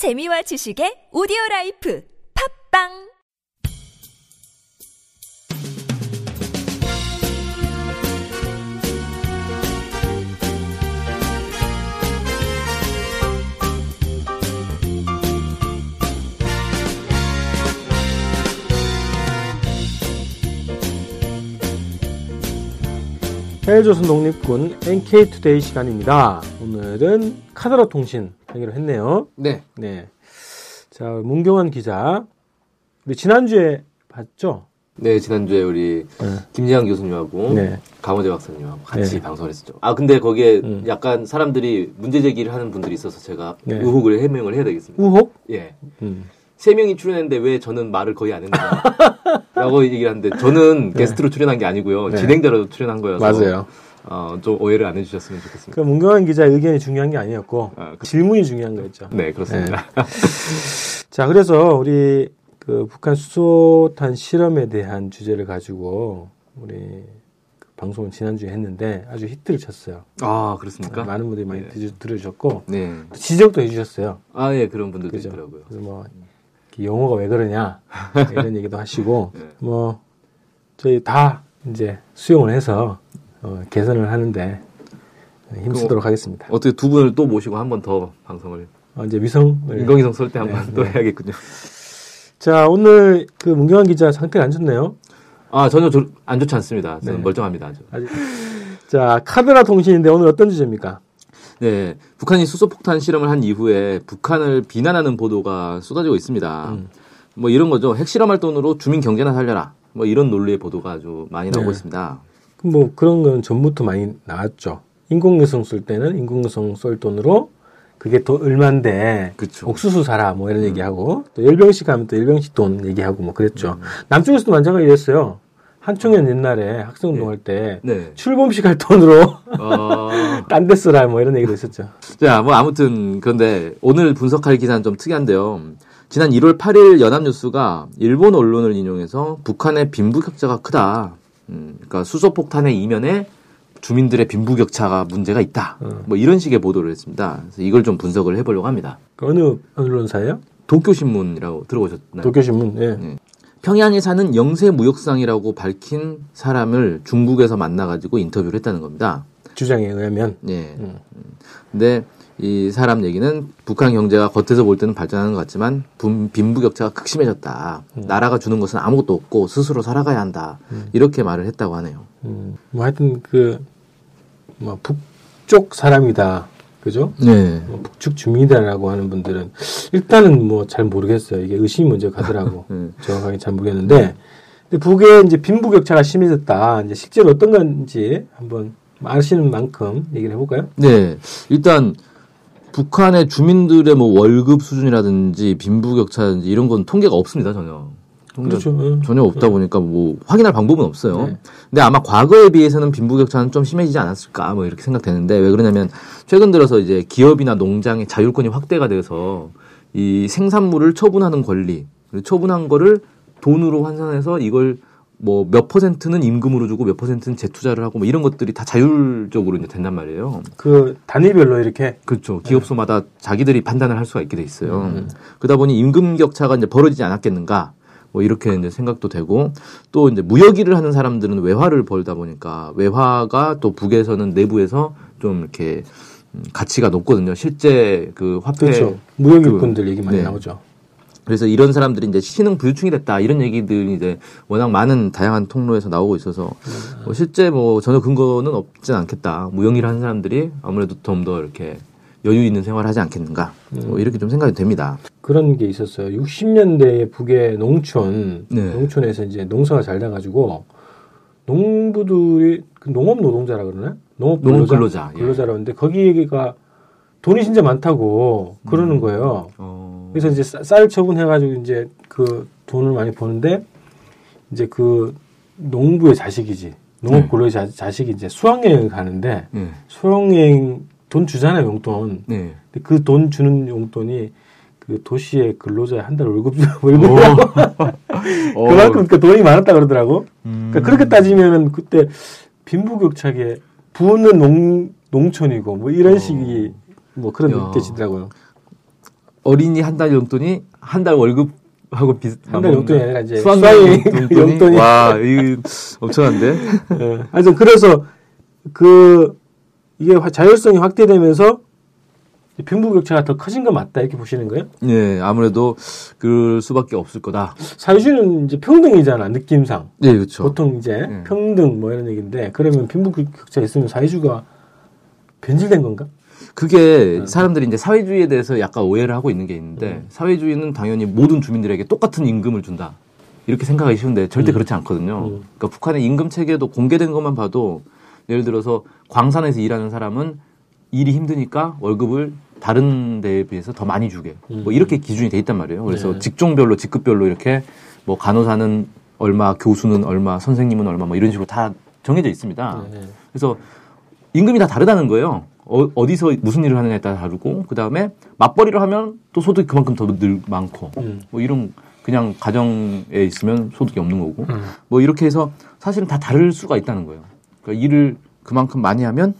재미와 지식의 오디오 라이프 팟빵 해외조선 독립군 NK투데이 시간입니다. 오늘은 카더라 통신 하기로 했네요. 네. 네. 자, 문경환 기자. 우리 지난주에 봤죠? 네, 지난주에 우리 네. 김재환 교수님하고 네. 강호재 박사님하고 같이 네. 방송을 했었죠. 아, 근데 거기에 음. 약간 사람들이 문제 제기를 하는 분들이 있어서 제가 네. 의혹을 해명을 해야 되겠습니다. 우혹? 예. 음. 세 명이 출연했는데 왜 저는 말을 거의 안 했나? 라고 얘기를 하는데 저는 게스트로 출연한 게 아니고요. 네. 진행자로 출연한 거여서. 맞아요. 어, 좀 오해를 안 해주셨으면 좋겠습니다. 그 문경환 기자의 의견이 중요한 게 아니었고, 아, 그- 질문이 중요한 거였죠. 네, 그렇습니다. 자, 그래서 우리 그 북한 수소탄 실험에 대한 주제를 가지고 우리 그 방송을 지난주에 했는데 아주 히트를 쳤어요. 아, 그렇습니까? 많은 분들이 많이 네. 들- 들어주셨고, 네. 지적도 해주셨어요. 아, 예, 그런 분들도 그죠? 있더라고요. 그래서 뭐 영어가 왜 그러냐 이런 얘기도 하시고 네. 뭐 저희 다 이제 수용을 해서 어, 개선을 하는데 힘쓰도록 하겠습니다. 어떻게 두 분을 또 모시고 한 번 더 방송을 어, 이제 위성을 인공위성 쏠 때 한번 네, 또 네. 해야겠군요. 자 오늘 그 문경환 기자 상태가 안 좋네요. 아, 전혀 조- 안 좋지 않습니다. 저는 네. 멀쩡합니다. 아주. 아직. 자 카드라 통신인데 오늘 어떤 주제입니까? 네, 북한이 수소폭탄 실험을 한 이후에 북한을 비난하는 보도가 쏟아지고 있습니다. 음. 뭐 이런 거죠. 핵실험할 돈으로 주민 경제나 살려라. 뭐 이런 논리의 보도가 아주 많이 나오고 네. 있습니다. 그뭐 그런 건 전부터 많이 나왔죠. 인공위성 쏠 때는 인공위성 쏠 돈으로 그게 돈 얼마인데 그쵸. 옥수수 사라 뭐 음. 이런 얘기하고 또 열병식 하면 또 열병식 돈 얘기하고 뭐 그랬죠. 남쪽에서도 마찬가지 이랬어요. 한총련 옛날에 학생운동할 때 네. 출범식 할 돈으로 어, 딴데 쓰라 뭐 이런 얘기도 있었죠. 자, 뭐 아무튼 그런데 오늘 분석할 기사는 좀 특이한데요. 지난 1월 8일 연합뉴스가 일본 언론을 인용해서 북한의 빈부격차가 크다. 음, 그러니까 수소폭탄의 이면에 주민들의 빈부격차가 문제가 있다. 어. 뭐 이런 식의 보도를 했습니다. 그래서 이걸 좀 분석을 해보려고 합니다. 그 어느 언론사예요? 도쿄신문이라고 들어보셨나요? 도쿄신문. 예. 네. 평양에 사는 영세 무역상이라고 밝힌 사람을 중국에서 만나가지고 인터뷰를 했다는 겁니다. 주장에 의하면 예. 음. 근데 이 사람 얘기는 북한 경제가 겉에서 볼 때는 발전하는 것 같지만 분- 빈부격차가 극심해졌다. 음. 나라가 주는 것은 아무것도 없고 스스로 살아가야 한다. 이렇게 말을 했다고 하네요. 음, 뭐 하여튼 그 뭐 북쪽 사람이다. 그죠? 네. 뭐 북측 주민이다라고 하는 분들은 일단은 뭐 잘 모르겠어요. 이게 의심이 먼저 가더라고. 음. 정확하게 잘 모르겠는데 근데 북에 이제 빈부격차가 심해졌다. 이제 실제로 어떤 건지 한번 아시는 만큼 얘기를 해볼까요? 네. 일단 북한의 주민들의 뭐 월급 수준이라든지 빈부격차든지 이런 건 통계가 없습니다 전혀. 그렇죠. 응. 전혀 없다 보니까 뭐 확인할 방법은 없어요. 네. 근데 아마 과거에 비해서는 빈부격차는 좀 심해지지 않았을까 뭐 이렇게 생각되는데 왜 그러냐면 최근 들어서 이제 기업이나 농장의 자율권이 확대가 돼서 이 생산물을 처분하는 권리, 처분한 거를 돈으로 환산해서 이걸 뭐 몇 퍼센트는 임금으로 주고 몇 퍼센트는 재투자를 하고 뭐 이런 것들이 다 자율적으로 이제 된단 말이에요. 그 단위별로 이렇게 그렇죠. 기업소마다 자기들이 판단을 할 수가 있게 돼 있어요. 음. 그러다 보니 임금 격차가 이제 벌어지지 않았겠는가. 뭐 이렇게 이제 생각도 되고 또 이제 무역 일을 하는 사람들은 외화를 벌다 보니까 외화가 또 북에서는 내부에서 좀 이렇게 음, 가치가 높거든요. 실제 그 화폐 그렇죠. 무역 일꾼들 그, 얘기 많이 네. 나오죠. 그래서 이런 사람들이 이제 신흥 부유층이 됐다 이런 얘기들이 이제 워낙 많은 다양한 통로에서 나오고 있어서 뭐 실제 뭐 전혀 근거는 없진 않겠다. 무역일 하는 사람들이 아무래도 좀 더 이렇게 여유 있는 생활을 하지 않겠는가. 뭐 이렇게 좀 생각이 됩니다. 그런 게 있었어요. 60년대에 북의 농촌, 네. 농촌에서 이제 농사가 잘 돼가지고 농부들이 그 농업 노동자라 그러나? 농업 근로자, 근로자, 예. 근로자라는데 거기가 돈이 진짜 많다고 그러는 음. 거예요. 어. 그래서 이제 쌀- 쌀 처분해가지고 이제 그 돈을 많이 버는데 이제 그 농부의 자식이지 농업 네. 근로의 자, 자식이 이제 수학여행 가는데 네. 수학여행 돈 주잖아요 용돈. 네. 그 돈 주는 용돈이 그 도시의 근로자 한달 월급 월급이라고 어. 그만큼 그 돈이 많았다 그러더라고. 음. 그러니까 그렇게 따지면은 그때 빈부격차게 부는 농 농촌이고 뭐 이런 어. 식이 뭐 그런. 느껴지더라고요. 어린이 한 달 용돈이 한 달 월급하고 비슷. 한달 용돈이 아니라 이제 수학여행 용돈이. 용돈이. 와, 이 엄청난데. 예. 하여튼 그래서 그 이게 화- 자율성이 확대되면서 빈부격차가 더 커진 건 맞다 이렇게 보시는 거예요? 예, 아무래도 그럴 수밖에 없을 거다. 사회주의는 이제 평등이잖아 느낌상. 예, 그렇죠. 보통 이제 네. 평등 뭐 이런 얘기인데 그러면 빈부격차 있으면 사회주의가 변질된 건가? 그게 사람들이 이제 사회주의에 대해서 약간 오해를 하고 있는 게 있는데 음. 사회주의는 당연히 모든 주민들에게 똑같은 임금을 준다. 이렇게 생각하기 쉬운데 절대 그렇지 않거든요. 음. 그러니까 북한의 임금 체계도 공개된 것만 봐도 예를 들어서 광산에서 일하는 사람은 일이 힘드니까 월급을 다른 데에 비해서 더 많이 주게. 뭐 이렇게 기준이 돼 있단 말이에요. 그래서 음. 네. 직종별로 직급별로 이렇게 뭐 간호사는 얼마, 교수는 얼마, 선생님은 얼마 뭐 이런 식으로 다 정해져 있습니다. 네. 그래서 임금이 다 다르다는 거예요. 어, 디서 무슨 일을 하느냐에 따라 다르고 그 다음에 맞벌이를 하면 또 소득이 그만큼 더 늘 많고 음. 뭐 이런 그냥 가정에 있으면 소득이 없는 거고 음. 뭐 이렇게 해서 사실은 다 다를 수가 있다는 거예요. 그러니까 일을 그만큼 많이 하면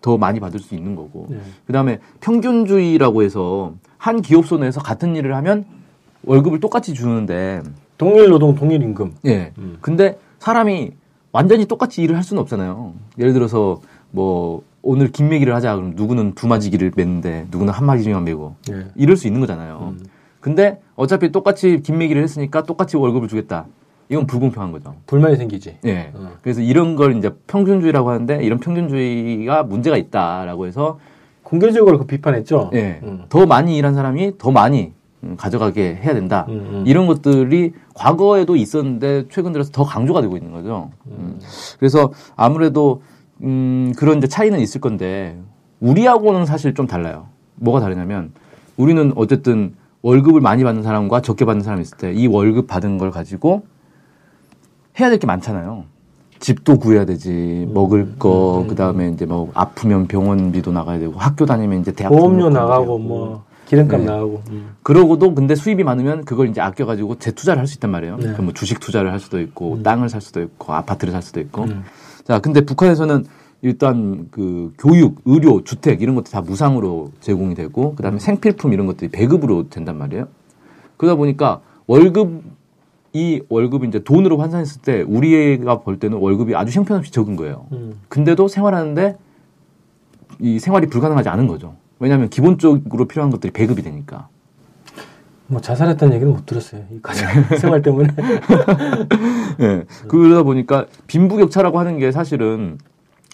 더 많이 받을 수 있는 거고 네. 그 다음에 평균주의라고 해서 한 기업소 내에서 같은 일을 하면 월급을 똑같이 주는데 동일 노동 동일 임금. 예. 음. 근데 사람이 완전히 똑같이 일을 할 수는 없잖아요. 예를 들어서 뭐 오늘 김매기를 하자 그럼 누구는 두 마지기를 맺는데 누구는 한 마지기만 메고 예. 이럴 수 있는 거잖아요. 음. 근데 어차피 똑같이 김매기를 했으니까 똑같이 월급을 주겠다. 이건 불공평한 거죠. 불만이 생기지. 예. 어. 그래서 이런 걸 이제 평균주의라고 하는데 이런 평균주의가 문제가 있다라고 해서 공개적으로 그 비판했죠. 예. 음. 더 많이 일한 사람이 더 많이 음, 가져가게 해야 된다. 음, 음. 이런 것들이 과거에도 있었는데 최근 들어서 더 강조가 되고 있는 거죠. 음. 그래서 아무래도 음, 그런 이제 차이는 있을 건데 우리하고는 사실 좀 달라요. 뭐가 다르냐면 우리는 어쨌든 월급을 많이 받는 사람과 적게 받는 사람이 있을 때 이 월급 받은 걸 가지고 해야 될 게 많잖아요. 집도 구해야 되지, 먹을 거, 그 다음에 이제 뭐 아프면 병원비도 나가야 되고, 학교 다니면 이제 대학 보험료 나가고. 뭐 기름값 네. 나가고. 음. 그러고도 근데 수입이 많으면 그걸 이제 아껴가지고 재투자를 할 수 있단 말이에요. 네. 그뭐 주식 투자를 할 수도 있고, 땅을 살 수도 있고, 아파트를 살 수도 있고. 음. 자, 근데 북한에서는 일단 그 교육, 의료, 주택 이런 것도 다 무상으로 제공이 되고, 그 다음에 생필품 이런 것들이 배급으로 된단 말이에요. 그러다 보니까 월급, 이 월급이 이제 돈으로 환산했을 때 우리가 벌 때는 월급이 아주 형편없이 적은 거예요. 음. 근데도 생활하는데 이 생활이 불가능하지 않은 거죠. 왜냐하면 기본적으로 필요한 것들이 배급이 되니까. 뭐 자살했다는 얘기는 못 들었어요. 이 가정 생활 때문에. 예. 그러다 보니까 빈부격차라고 하는 게 사실은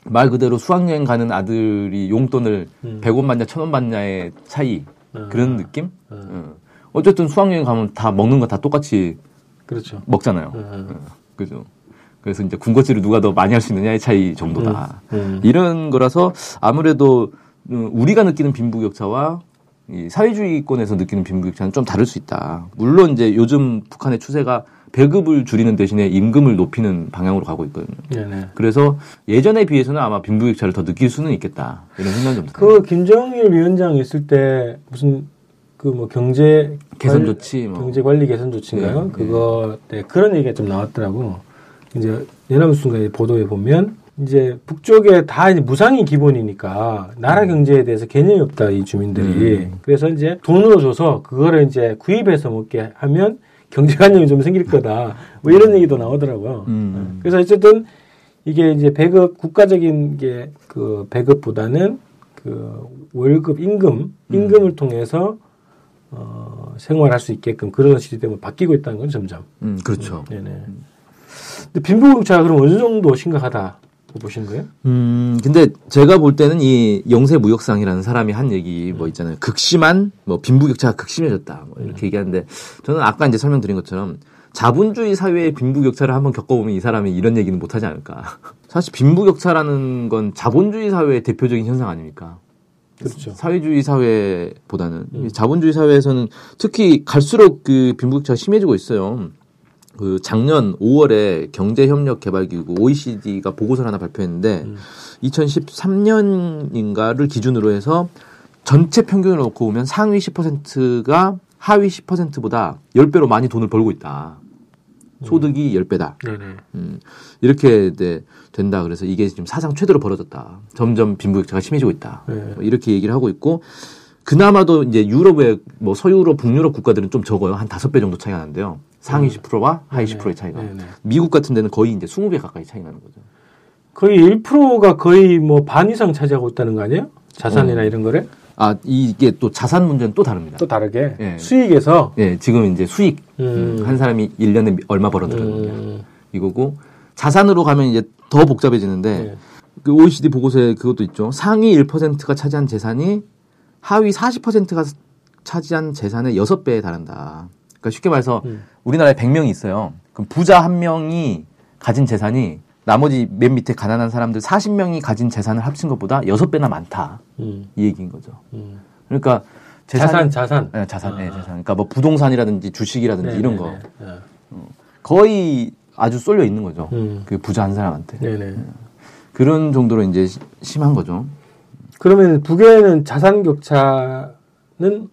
말 그대로 수학여행 가는 아들이 용돈을 음. 100원 받냐 1000원 받냐의 차이 음. 그런 느낌? 음. 어. 어쨌든 수학여행 가면 다 먹는 거 다 똑같이 그렇죠. 먹잖아요. 음. 어, 그죠? 그래서 이제 군것질을 누가 더 많이 할 수 있느냐의 차이 정도다. 음. 이런 거라서 아무래도 음, 우리가 느끼는 빈부격차와 이 사회주의권에서 느끼는 빈부격차는 좀 다를 수 있다. 물론 이제 요즘 북한의 추세가 배급을 줄이는 대신에 임금을 높이는 방향으로 가고 있거든요. 네네. 그래서 예전에 비해서는 아마 빈부격차를 더 느낄 수는 있겠다. 이런 생각이 좀 듭니다. 그 김정일 위원장 있을 때 무슨 그 뭐 경제 개선 관- 조치, 뭐. 경제 관리 개선 조치인가요? 네, 그거 때 그런 얘기가 좀 나왔더라고. 이제 연합뉴스인가 보도에 보면 이제 북쪽에 다 이제 무상이 기본이니까 나라 경제에 대해서 개념이 없다 이 주민들이. 음. 그래서 이제 돈으로 줘서 그거를 이제 구입해서 먹게 하면 경제관념이 좀 생길 거다. 뭐 이런 얘기도 나오더라고요. 음. 그래서 어쨌든 이게 이제 배급 국가적인 게 그 배급보다는 그 월급 임금 임금을 통해서 어 생활할 수 있게끔 그런 시스템으로 바뀌고 있다는 건 점점. 음, 그렇죠. 네네. 근데 빈부격차가 그럼 어느 정도 심각하다고 보시는 거예요? 음, 근데 제가 볼 때는 이 영세 무역상이라는 사람이 한 얘기 뭐 있잖아요. 극심한 뭐 빈부격차가 극심해졌다. 뭐 이렇게 얘기하는데 저는 아까 이제 설명드린 것처럼 자본주의 사회의 빈부격차를 한번 겪어보면 이 사람이 이런 얘기는 못하지 않을까. 사실 빈부격차라는 건 자본주의 사회의 대표적인 현상 아닙니까? 그렇죠. 사회주의 사회보다는 이 자본주의 사회에서는 특히 갈수록 그 빈부격차가 심해지고 있어요. 그 작년 5월에 경제협력개발기구 OECD가 보고서를 하나 발표했는데 2013년인가를 기준으로 해서 전체 평균을 놓고 보면 상위 10%가 하위 10%보다 10배로 많이 돈을 벌고 있다. 소득이 10배다. 네네. 음, 이렇게 네, 된다. 그래서 이게 지금 사상 최대로 벌어졌다. 점점 빈부격차가 심해지고 있다. 네. 뭐 이렇게 얘기를 하고 있고 그나마도 이제 유럽의 뭐 서유럽, 북유럽 국가들은 좀 적어요. 한 다섯 배 정도 차이가 나는데요. 상위 10%와 하위 10%의 차이가. 음. 네네. 미국 같은 데는 거의 이제 20배 가까이 차이 나는 거죠. 거의 1%가 거의 뭐 반 이상 차지하고 있다는 거 아니에요? 자산이나 어. 이런 거를 아, 이게 또 자산 문제는 또 다릅니다. 또 다르게 예. 수익에서 예, 지금 이제 수익 음. 한 사람이 1년에 얼마 벌어들었느냐 음, 이거고 자산으로 가면 이제 더 복잡해지는데 네. 그 OECD 보고서에 그것도 있죠. 상위 1%가 차지한 재산이 하위 40%가 차지한 재산의 6배에 달한다. 그러니까 쉽게 말해서 음. 우리나라에 100명이 있어요. 그럼 부자 한 명이 가진 재산이 나머지 맨 밑에 가난한 사람들 40명이 가진 재산을 합친 것보다 6배나 많다. 음, 이 얘기인 거죠. 음. 그러니까 자산 재산이- 자산 네, 자산, 네, 아. 자산. 그러니까 뭐 부동산이라든지 주식이라든지 네, 이런 네, 거 네. 네. 거의 아주 쏠려 있는 거죠. 음. 그 부자 한 사람한테. 네네. 그런 정도로 이제 시- 심한 거죠. 그러면 북에는 자산 격차는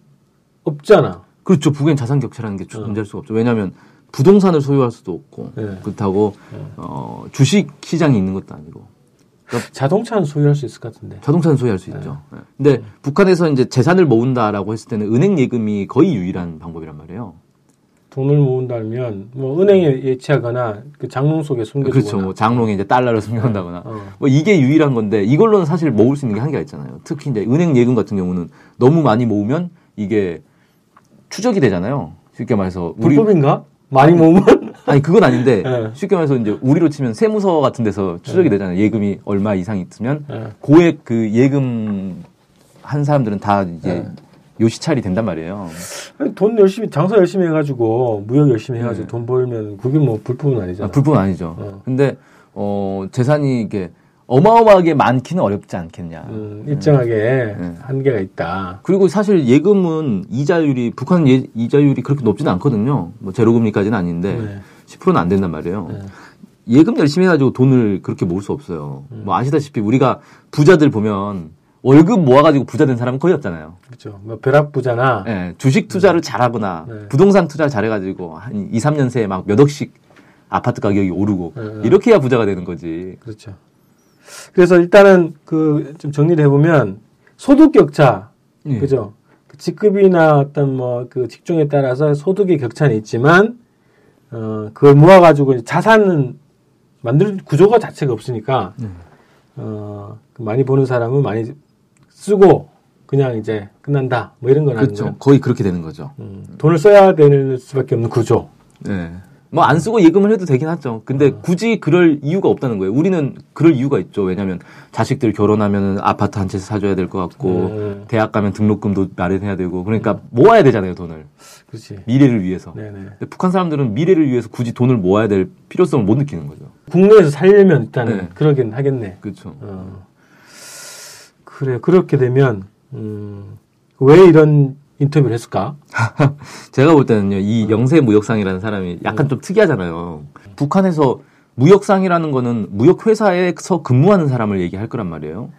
없잖아. 그렇죠. 북엔 자산 격차라는 게 어. 존재할 수가 없죠. 왜냐하면 부동산을 소유할 수도 없고 네. 그렇다고 어, 주식 시장이 있는 것도 아니고 자동차는 소유할 수 있을 것 같은데. 자동차는 소유할 수 있죠. 네. 근데 북한에서 이제 재산을 모은다라고 했을 때는 은행 예금이 거의 유일한 방법이란 말이에요. 돈을 모은다면 뭐 은행에 예치하거나 그 장롱 속에 숨겨두거나. 그렇죠. 뭐 장롱에 이제 달러를 숨겨놓는다거나 어. 뭐 이게 유일한 건데 이걸로는 사실 모을 수 있는 게 한계가 있잖아요. 특히 이제 은행 예금 같은 경우는 너무 많이 모으면 이게 추적이 되잖아요. 쉽게 말해서 우리 불법인가? 많이 모으면? 아니 그건 아닌데 네. 쉽게 말해서 이제 우리로 치면 세무서 같은 데서 추적이 되잖아요. 예금이 얼마 이상 있으면 네. 고액 그 예금 한 사람들은 다 이제 네. 요시찰이 된단 말이에요. 아니, 돈 열심히 장사 열심히 해가지고 무역 열심히 해가지고 네. 돈 벌면 그게 뭐 불법은 아니잖아. 아, 불법은 아니죠. 어. 근데 어 재산이 이게 어마어마하게 많기는 어렵지 않겠냐. 음, 일정하게 네. 한계가 있다. 그리고 사실 예금은 이자율이 북한 예, 이자율이 그렇게 높지는 않거든요. 뭐 제로금리까지는 아닌데 네. 10%는 안 된단 말이에요. 네. 예금 열심히 해가지고 돈을 그렇게 모을 수 없어요. 음. 뭐 아시다시피 우리가 부자들 보면 월급 모아가지고 부자 된 사람은 거의 없잖아요. 그렇죠. 뭐 벼락 부자나 예, 주식 투자를 잘하거나 네. 부동산 투자를 잘해가지고 한 2, 3년 새에 막 몇 억씩 아파트 가격이 오르고 네, 네. 이렇게 해야 부자가 되는 거지. 그렇죠. 그래서 일단은 그 좀 정리를 해보면 소득 격차 예. 그죠? 그 직급이나 어떤 뭐 그 직종에 따라서 소득의 격차는 있지만 어 그걸 모아 가지고 이제 자산은 만들 구조가 자체가 없으니까 네. 어 많이 버는 사람은 많이 쓰고 그냥 이제 끝난다 뭐 이런 건 그렇죠. 거예요. 거의 그렇게 되는 거죠. 음, 돈을 써야 되는 수밖에 없는 구조. 네. 뭐 안 쓰고 예금을 해도 되긴 하죠. 근데 굳이 그럴 이유가 없다는 거예요. 우리는 그럴 이유가 있죠. 왜냐하면 자식들 결혼하면 아파트 한 채 사줘야 될 것 같고 음. 대학 가면 등록금도 마련해야 되고 그러니까 모아야 되잖아요 돈을 그렇지. 미래를 위해서. 네네. 근데 북한 사람들은 미래를 위해서 굳이 돈을 모아야 될 필요성을 못 느끼는 거죠. 국내에서 살려면 일단은 네. 그러긴 하겠네. 그렇죠. 어. 그래 그렇게 되면 음, 왜 이런 인터뷰를 했을까? 제가 볼 때는요, 이 영세 무역상이라는 사람이 약간 좀 특이하잖아요. 북한에서 무역상이라는 거는 무역회사에서 근무하는 사람을 얘기할 거란 말이에요.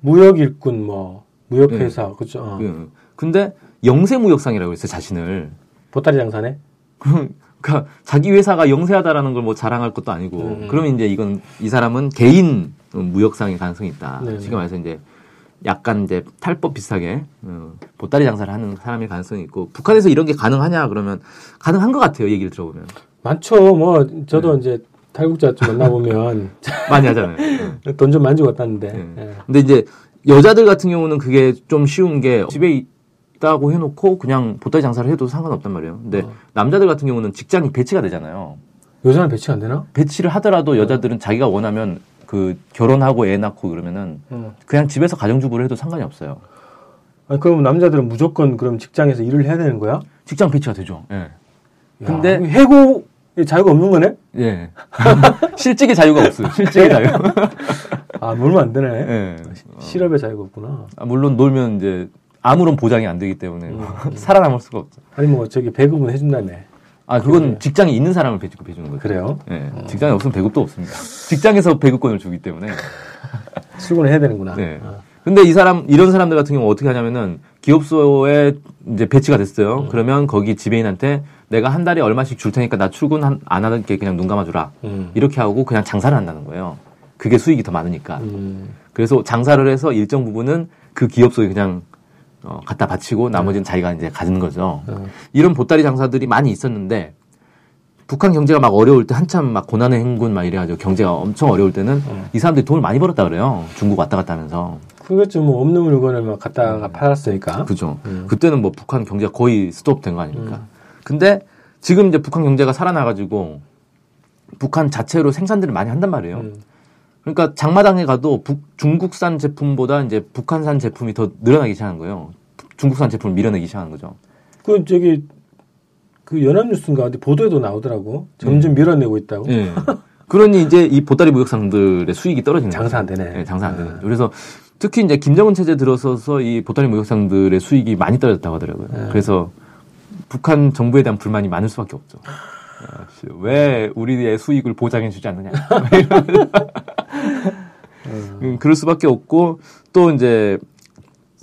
무역 일꾼 뭐 무역 회사 그죠? 어. 그- 근데 영세 무역상이라고 했어요, 자신을. 보따리 장사네. 그러니까 자기 회사가 영세하다라는 걸 뭐 자랑할 것도 아니고, 음. 그러면 이제 이건 이 사람은 개인 무역상의 가능성이 있다. 네네. 지금 말해서 이제 약간 이제 탈법 비슷하게 어, 보따리 장사를 하는 사람일 가능성이 있고, 북한에서 이런 게 가능하냐 그러면 가능한 것 같아요, 얘기를 들어보면. 많죠. 뭐 저도 네. 이제 탈북자 좀 만나보면 많이 하잖아요. 네. 돈좀 만지고 왔다는데. 네. 예. 근데 이제 여자들 같은 경우는 그게 좀 쉬운 게 집에 있다고 해놓고 그냥 보따리 장사를 해도 상관없단 말이에요. 근데 어. 남자들 같은 경우는 직장이 배치가 되잖아요. 여자는 배치 안 되나? 배치를 하더라도 여자들은 자기가 원하면 그 결혼하고 애 낳고 그러면은 어. 그냥 집에서 가정주부를 해도 상관이 없어요. 아니, 그럼 남자들은 무조건 그럼 직장에서 일을 해야 되는 거야? 직장 배치가 되죠. 예. 야, 근데- 해고 자유가 없는 거네? 예. 실직의 자유가 없어요. 실직의 자유. 아 놀면 안 되네. 예. 실업의 자유가 없구나. 아, 물론 놀면 이제 아무런 보장이 안 되기 때문에 음. 살아남을 수가 없죠. 아니 뭐 저기 배급은 해준다네. 아, 그건 그래. 직장이 있는 사람을 배급 해주는 거죠. 그래요? 예, 직장이 없으면 배급도 없습니다. 직장에서 배급권을 주기 때문에. 출근을 해야 되는구나. 네. 아. 근데 이 사람, 이런 사람들 같은 경우 어떻게 하냐면은 기업소에 이제 배치가 됐어요. 그러면 거기 지배인한테 내가 한 달에 얼마씩 줄 테니까 나 출근 한- 안 하게 그냥 눈 감아주라. 음. 이렇게 하고 그냥 장사를 한다는 거예요. 그게 수익이 더 많으니까. 음. 그래서 장사를 해서 일정 부분은 그 기업소에 그냥 어, 갖다 바치고 나머지는 자기가 이제 가진 거죠. 어. 이런 보따리 장사들이 많이 있었는데 북한 경제가 막 어려울 때 한참 막 고난의 행군 막 이래가지고 경제가 엄청 어려울 때는 이 사람들이 돈을 많이 벌었다 그래요. 중국 왔다 갔다 하면서. 그겠죠. 뭐 없는 물건을 막 갖다가 팔았으니까. 그죠. 그때는 뭐 북한 경제가 거의 스톱된 거 아닙니까? 근데 지금 이제 북한 경제가 살아나가지고 북한 자체로 생산들을 많이 한단 말이에요. 음. 그러니까 장마당에 가도 북- 중국산 제품보다 이제 북한산 제품이 더 늘어나기 시작한 거예요. 중국산 제품을 밀어내기 시작한 거죠. 그 저기 그 연합뉴스인가 어디 보도에도 나오더라고. 점점 밀어내고 있다고. 예. 그러니 이제 이 보따리 무역상들의 수익이 떨어지는. 장사 안 되네. 예, 장사 안. 거죠. 그래서 특히 이제 김정은 체제 들어서서 이 보따리 무역상들의 수익이 많이 떨어졌다고 하더라고요. 네. 그래서 북한 정부에 대한 불만이 많을 수밖에 없죠. 아, 씨, 왜 우리의 수익을 보장해주지 않느냐. 음, 그럴 수밖에 없고 또 이제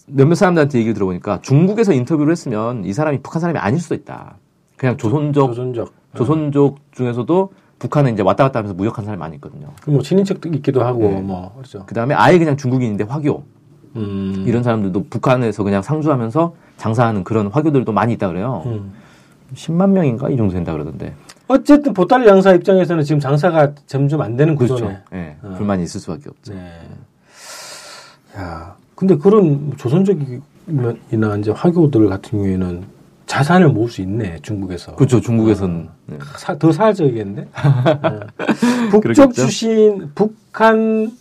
몇몇 사람들한테 얘기를 들어보니까 중국에서 인터뷰를 했으면 이 사람이 북한 사람이 아닐 수도 있다. 그냥 조선족 조선족. 조선족 중에서도 북한에 이제 왔다 갔다 하면서 무역한 사람이 많이 있거든요. 뭐 친인척도 있기도 하고 네. 뭐 그렇죠. 그 다음에 아예 그냥 중국인인데 화교 음. 이런 사람들도 북한에서 그냥 상주하면서 장사하는 그런 화교들도 많이 있다 그래요. 음. 10만 명인가 이 정도 된다 그러던데. 어쨌든 보따리 장사 입장에서는 지금 장사가 점점 안 되는 구조네. 그렇죠. 예, 불만이 있을 수밖에 없죠. 네. 야, 근데 그런 조선족이나 이제 화교들 같은 경우에는 자산을 모을 수 있네 중국에서. 그렇죠. 중국에서는 네. 사- 더 사활적이겠는데? 네. 북쪽. 출신 북한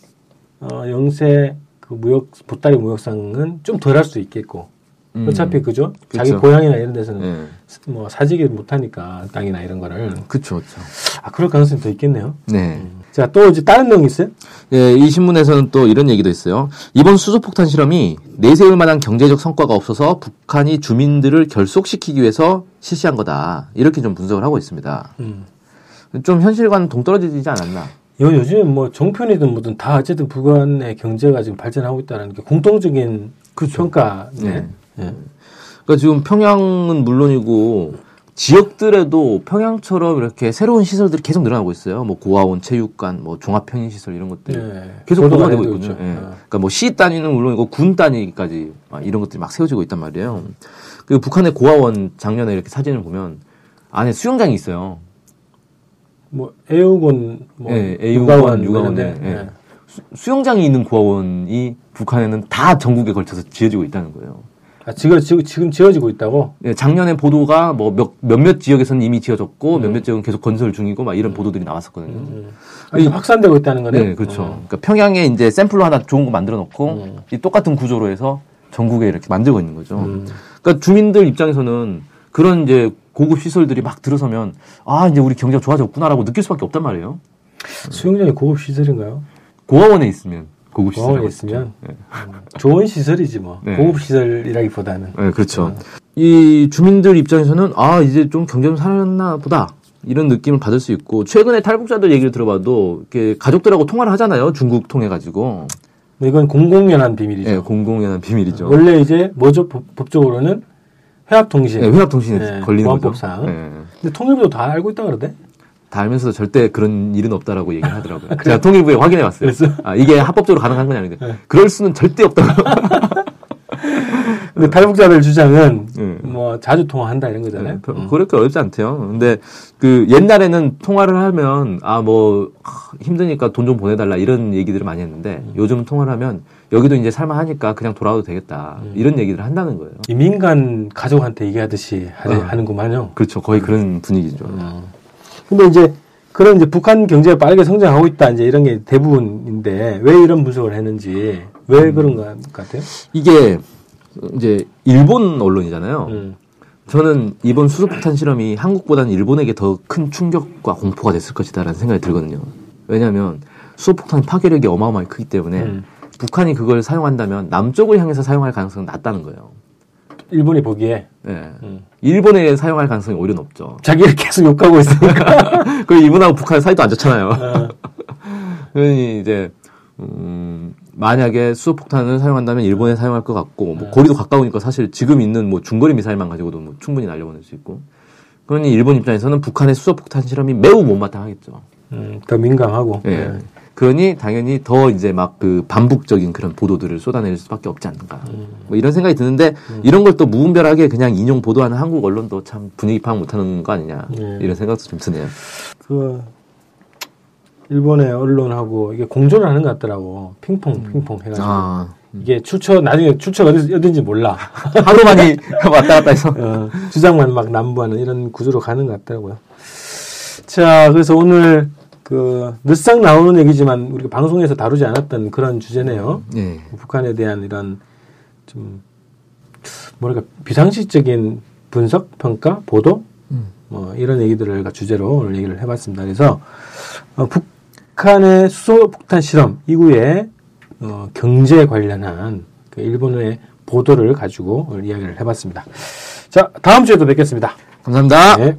어, 영세 그 무역 보따리 무역상은 좀 덜 할 수 있겠고 음. 어차피 그죠? 자기 그쵸. 고향이나 이런 데서는 예. 뭐 사지기 못하니까 땅이나 이런 거를 그렇죠. 그렇죠. 아 그럴 가능성이 더 있겠네요. 네. 자또 이제 다른 내용 있어요? 예, 이 신문에서는 또 이런 얘기도 있어요. 이번 수소폭탄 실험이 내세울 만한 경제적 성과가 없어서 북한이 주민들을 결속시키기 위해서 실시한 거다. 이렇게 좀 분석을 하고 있습니다. 음. 좀 현실과는 동떨어지지 않았나. 요 요즘 뭐 정편이든 뭐든 다 어쨌든 북한의 경제가 지금 발전하고 있다는 게 공통적인 그 평가 네. 네. 예. 그러니까 지금 평양은 물론이고 지역들에도 평양처럼 이렇게 새로운 시설들이 계속 늘어나고 있어요. 뭐 고아원, 체육관, 뭐 종합 편의 시설 이런 것들 예. 계속 보도가 되고 있거든요. 예. 어. 그러니까 뭐 시 단위는 물론이고 군 단위까지 막 이런 것들이 막 세워지고 있단 말이에요. 그 북한의 고아원 작년에 이렇게 사진을 보면 안에 수영장이 있어요. 뭐 애육원, 뭐 예, 애육원, 육아원, 이런데, 예. 예. 수- 수영장이 있는 고아원이 북한에는 다 전국에 걸쳐서 지어지고 있다는 거예요. 아, 지금 지금 지금 지어지고 있다고? 예, 작년에 보도가 뭐 몇, 몇몇 지역에서는 이미 지어졌고 음. 몇몇 지역은 계속 건설 중이고 막 이런 보도들이 나왔었거든요. 아, 이제 확산되고 있다는 거네. 네, 그렇죠. 그러니까 평양에 이제 샘플로 하나 좋은 거 만들어 놓고 음. 이 똑같은 구조로 해서 전국에 이렇게 만들고 있는 거죠. 음. 그러니까 주민들 입장에서는 그런 이제 고급 시설들이 막 들어서면 아 이제 우리 경제가 좋아졌구나라고 느낄 수밖에 없단 말이에요. 수영장이 고급 시설인가요? 고아원에 있으면 고급 시설. 공원에 있으면 음, 좋은 시설이지 뭐 네. 고급 시설이라기보다는. 네, 그렇죠. 이 주민들 입장에서는 아 이제 좀 경제 좀 살았나 보다 이런 느낌을 받을 수 있고 최근에 탈북자들 얘기를 들어봐도 이렇게 가족들하고 통화를 하잖아요. 중국 통해 가지고 뭐 이건 공공연한 비밀이죠. 예, 공공연한 비밀이죠. 원래 이제 뭐죠 법, 법적으로는 회합통신. 예, 회합통신에 네, 걸리는 보안법상. 거죠. 예. 근데 통일부도 다 알고 있다 그러대. 다 알면서도 절대 그런 일은 없다라고 얘기를 하더라고요. 제가 통일부에 확인해 봤어요. 아, 이게 합법적으로 가능한 건 아닌데. 네. 그럴 수는 절대 없다고. 근데 탈북자들 주장은 네. 뭐 자주 통화한다 이런 거잖아요. 네, 별- 그렇게 어렵지 않대요. 근데 그 옛날에는 통화를 하면 아 뭐 힘드니까 돈 좀 보내달라 이런 얘기들을 많이 했는데 요즘 통화를 하면 여기도 이제 살만하니까 그냥 돌아와도 되겠다 이런 얘기들을 한다는 거예요. 이 민간 가족한테 얘기하듯이 하, 어. 하는구만요. 그렇죠. 거의 그런 분위기죠. 근데 이제 그런 이제 북한 경제가 빠르게 성장하고 있다 이제 이런 게 대부분인데 왜 이런 분석을 했는지 왜 음. 그런 것 같아요? 이게 이제 일본 언론이잖아요. 음. 저는 이번 수소폭탄 실험이 한국보다는 일본에게 더 큰 충격과 공포가 됐을 것이다라는 생각이 들거든요. 왜냐하면 수소폭탄 파괴력이 어마어마하게 크기 때문에 음. 북한이 그걸 사용한다면 남쪽을 향해서 사용할 가능성은 낮다는 거예요. 일본이 보기에 예. 음. 일본에 사용할 가능성이 오히려 높죠. 자기를 계속 욕하고 있으니까 그리고 일본하고 북한 사이도 안 좋잖아요. 어. 그러니 이제 음, 만약에 수소폭탄을 사용한다면 일본에 사용할 것 같고 네. 뭐 거리도 가까우니까 사실 지금 있는 뭐 중거리 미사일만 가지고도 뭐 충분히 날려보낼 수 있고 그러니 일본 입장에서는 북한의 수소폭탄 실험이 매우 못마땅하겠죠. 음, 더 민감하고 예. 네. 그러니 당연히 더 이제 막 그 반복적인 그런 보도들을 쏟아낼 수밖에 없지 않는가. 뭐 이런 생각이 드는데 이런 걸 또 무분별하게 그냥 인용 보도하는 한국 언론도 참 분위기 파악 못하는 거 아니냐 네. 이런 생각도 좀 드네요. 그 일본의 언론하고 이게 공존을 하는 것 같더라고. 핑퐁 핑퐁 해가지고 아 이게 출처 나중에 출처가 어디, 어딘지 몰라. 하루 많이 왔다 갔다 해서 어, 주장만 막 남부하는 이런 구조로 가는 것 같더라고요. 자, 그래서 오늘 그 늘상 나오는 얘기지만 우리가 방송에서 다루지 않았던 그런 주제네요. 예. 북한에 대한 이런 좀 뭐랄까 비상식적인 분석, 평가, 보도 뭐 이런 얘기들을 주제로 오늘 얘기를 해봤습니다. 그래서 어, 북한의 수소 폭탄 실험 이후에 어, 경제 관련한 그 일본의 보도를 가지고 오늘 이야기를 해봤습니다. 자, 다음 주에도 뵙겠습니다. 감사합니다. 네.